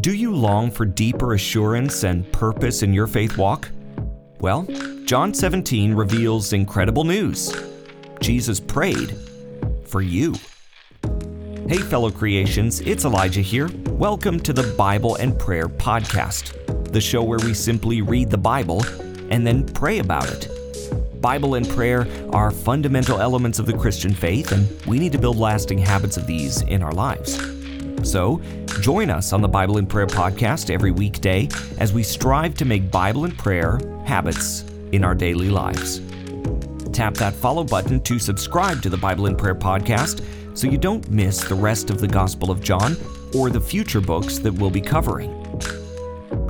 Do you long for deeper assurance and purpose in your faith walk? Well, John 17 reveals incredible news. Jesus prayed for you. Hey, fellow creations, it's Elijah here. Welcome to the Bible and Prayer Podcast, the show where we simply read the Bible and then pray about it. Bible and prayer are fundamental elements of the Christian faith, and we need to build lasting habits of these in our lives. So, join us on the Bible and Prayer podcast every weekday as we strive to make Bible and prayer habits in our daily lives. Tap that follow button to subscribe to the Bible and Prayer podcast so you don't miss the rest of the Gospel of John or the future books that we'll be covering.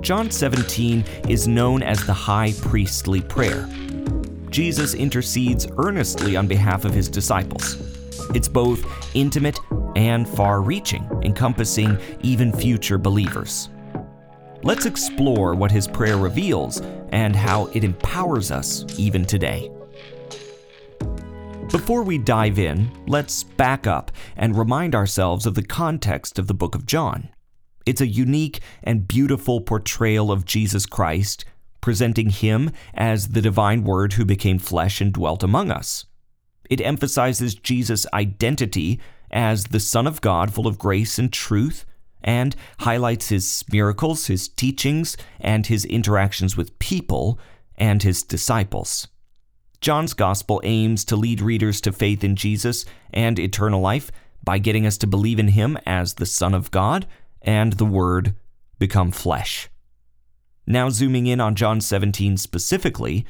John 17 is known as the high priestly prayer. Jesus intercedes earnestly on behalf of his disciples. It's both intimate and far reaching, encompassing even future believers. Let's explore what his prayer reveals and how it empowers us even today. Before we dive in, let's back up and remind ourselves of the context of the book of John. It's a unique and beautiful portrayal of Jesus Christ presenting him as the divine word who became flesh and dwelt among us. It emphasizes Jesus' identity as the Son of God, full of grace and truth, and highlights his miracles, his teachings, and his interactions with people and his disciples. John's Gospel aims to lead readers to faith in Jesus and eternal life by getting us to believe in him as the Son of God and the Word become flesh. Now, zooming in on John 17 specifically,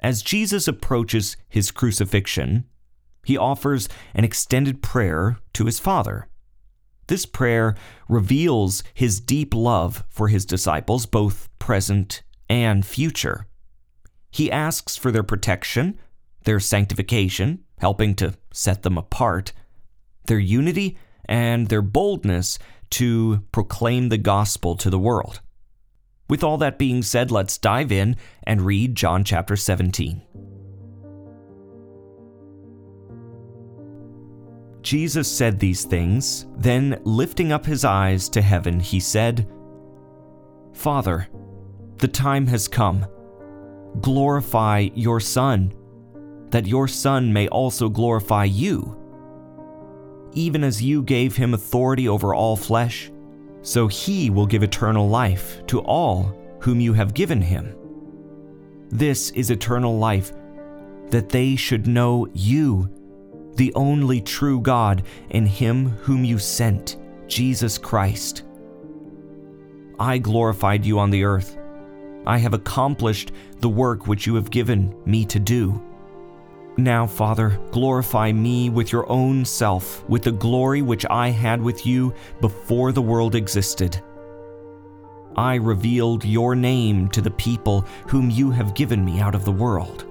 as Jesus approaches his crucifixion, he offers an extended prayer to his Father. This prayer reveals his deep love for his disciples, both present and future. He asks for their protection, their sanctification, helping to set them apart, their unity, and their boldness to proclaim the gospel to the world. With all that being said, let's dive in and read John chapter 17. Jesus said these things, then lifting up his eyes to heaven, he said, Father, the time has come. Glorify your Son, that your Son may also glorify you. Even as you gave him authority over all flesh, so he will give eternal life to all whom you have given him. This is eternal life, that they should know you, the only true God, and him whom you sent, Jesus Christ. I glorified you on the earth. I have accomplished the work which you have given me to do. Now, Father, glorify me with your own self, with the glory which I had with you before the world existed. I revealed your name to the people whom you have given me out of the world.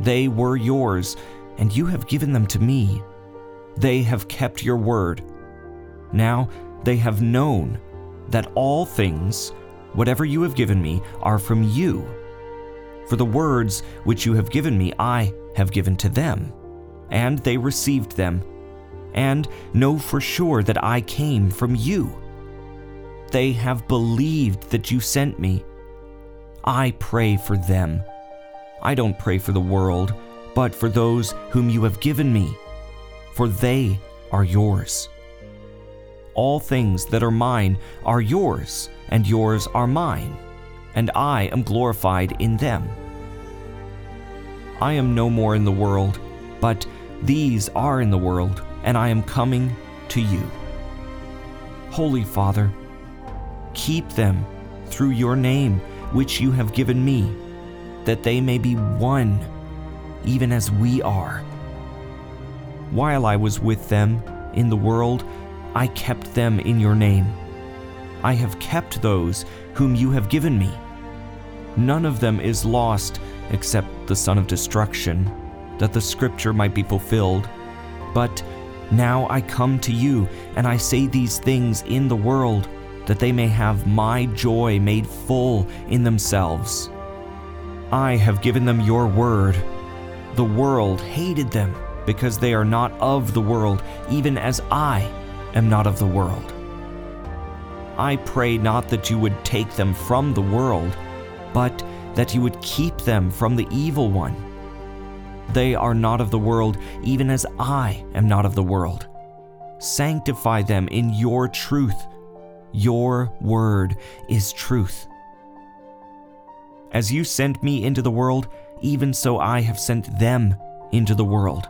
They were yours, and you have given them to me. They have kept your word. Now they have known that all things, whatever you have given me, are from you. For the words which you have given me, I have given to them, and they received them, and know for sure that I came from you. They have believed that you sent me. I pray for them. I don't pray for the world, but for those whom you have given me, for they are yours. All things that are mine are yours, and yours are mine, and I am glorified in them. I am no more in the world, but these are in the world, and I am coming to you. Holy Father, keep them through your name, which you have given me, that they may be one, even as we are. While I was with them in the world, I kept them in your name. I have kept those whom you have given me. None of them is lost except the son of destruction, that the scripture might be fulfilled. But now I come to you, and I say these things in the world, that they may have my joy made full in themselves. I have given them your word. The world hated them, because they are not of the world, even as I am not of the world. I pray not that you would take them from the world, but that you would keep them from the evil one. They are not of the world, even as I am not of the world. Sanctify them in your truth. Your word is truth. As you sent me into the world, even so I have sent them into the world.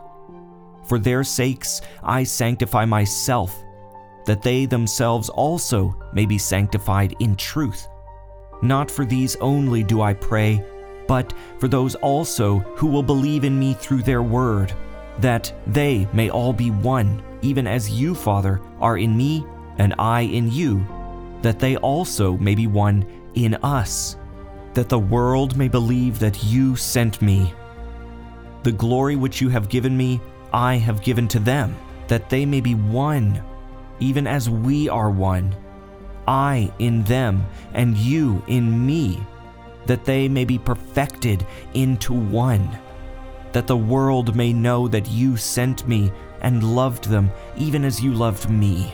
For their sakes I sanctify myself, that they themselves also may be sanctified in truth. Not for these only do I pray, but for those also who will believe in me through their word, that they may all be one, even as you, Father, are in me and I in you, that they also may be one in us, that the world may believe that you sent me. The glory which you have given me, I have given to them, that they may be one, even as we are one I in them, and you in me, that they may be perfected into one, that the world may know that you sent me and loved them even as you loved me.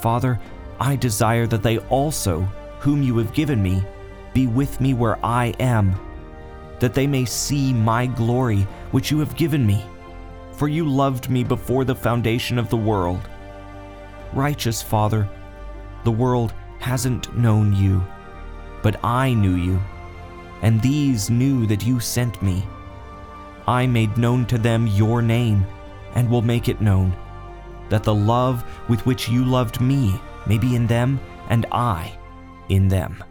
Father, I desire that they also, whom you have given me, be with me where I am, that they may see my glory which you have given me. For you loved me before the foundation of the world. Righteous Father, the world hasn't known you, but I knew you, and these knew that you sent me. I made known to them your name, and will make it known, that the love with which you loved me may be in them, and I in them.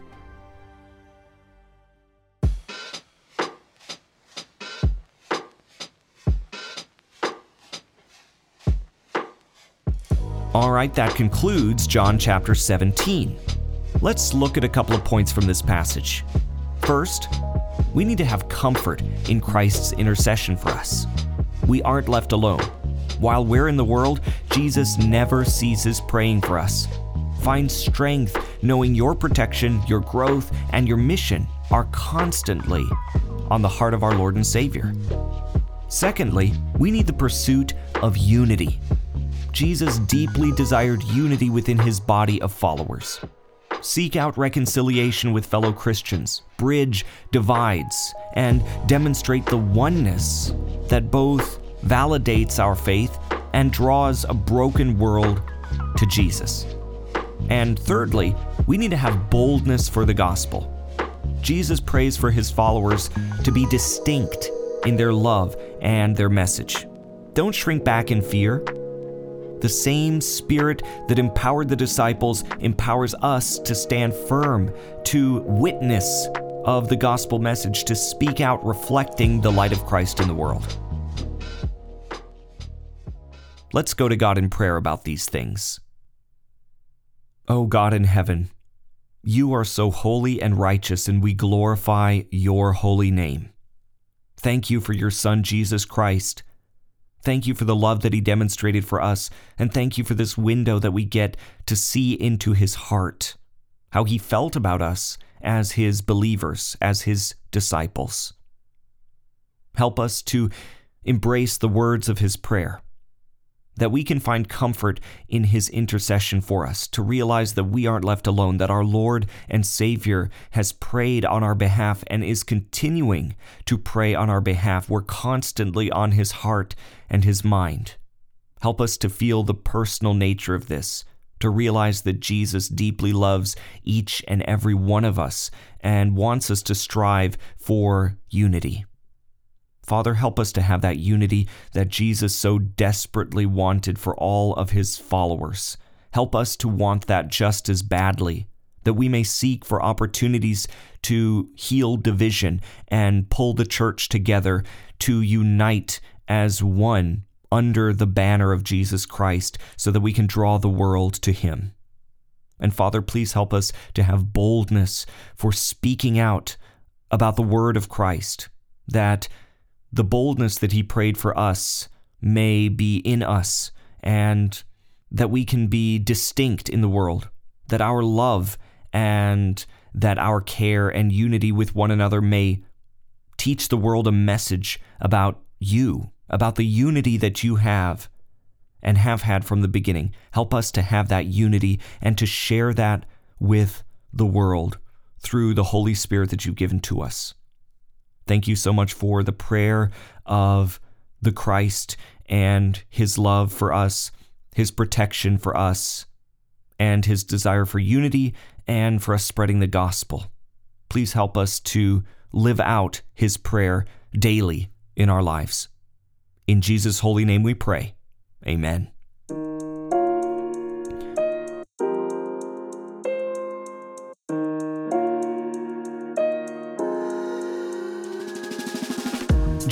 All right, that concludes John chapter 17. Let's look at a couple of points from this passage. First, we need to have comfort in Christ's intercession for us. We aren't left alone. While we're in the world, Jesus never ceases praying for us. Find strength knowing your protection, your growth, and your mission are constantly on the heart of our Lord and Savior. Secondly, we need the pursuit of unity. Jesus deeply desired unity within his body of followers. Seek out reconciliation with fellow Christians, bridge divides, and demonstrate the oneness that both validates our faith and draws a broken world to Jesus. And thirdly, we need to have boldness for the gospel. Jesus prays for his followers to be distinct in their love and their message. Don't shrink back in fear the same Spirit that empowered the disciples empowers us to stand firm, to witness of the gospel message, to speak out reflecting the light of Christ in the world. Let's go to God in prayer about these things. O oh God in heaven, you are so holy and righteous, and we glorify your holy name. Thank you for your Son, Jesus Christ Thank you for the love that He demonstrated for us, and thank you for this window that we get to see into His heart, how He felt about us as His believers, as His disciples. Help us to embrace the words of His prayer that we can find comfort in his intercession for us, to realize that we aren't left alone, that our Lord and Savior has prayed on our behalf and is continuing to pray on our behalf. We're constantly on his heart and his mind. Help us to feel the personal nature of this, to realize that Jesus deeply loves each and every one of us and wants us to strive for unity. Father, help us to have that unity that Jesus so desperately wanted for all of his followers. Help us to want that just as badly, that we may seek for opportunities to heal division and pull the church together, to unite as one under the banner of Jesus Christ, so that we can draw the world to him. And Father, please help us to have boldness for speaking out about the word of Christ, that the boldness that he prayed for us may be in us and that we can be distinct in the world, that our love and that our care and unity with one another may teach the world a message about you, about the unity that you have, and have had from the beginning. Help us to have that unity and to share that with the world through the Holy Spirit that you've given to us. Thank you so much for the prayer of the Christ and his love for us, his protection for us, and his desire for unity and for us spreading the gospel. Please help us to live out his prayer daily in our lives. In Jesus' holy name we pray. Amen.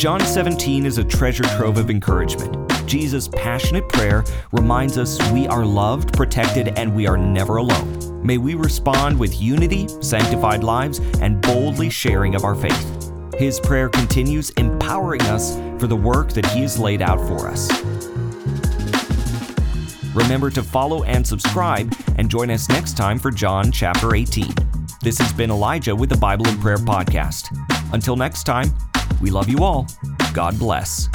John 17 is a treasure trove of encouragement. Jesus' passionate prayer reminds us we are loved, protected, and we are never alone. May we respond with unity, sanctified lives, and boldly sharing of our faith. His prayer continues, empowering us for the work that He has laid out for us. Remember to follow and subscribe, and join us next time for John chapter 18. This has been Elijah with the Bible and Prayer Podcast. Until next time, we love you all. God bless.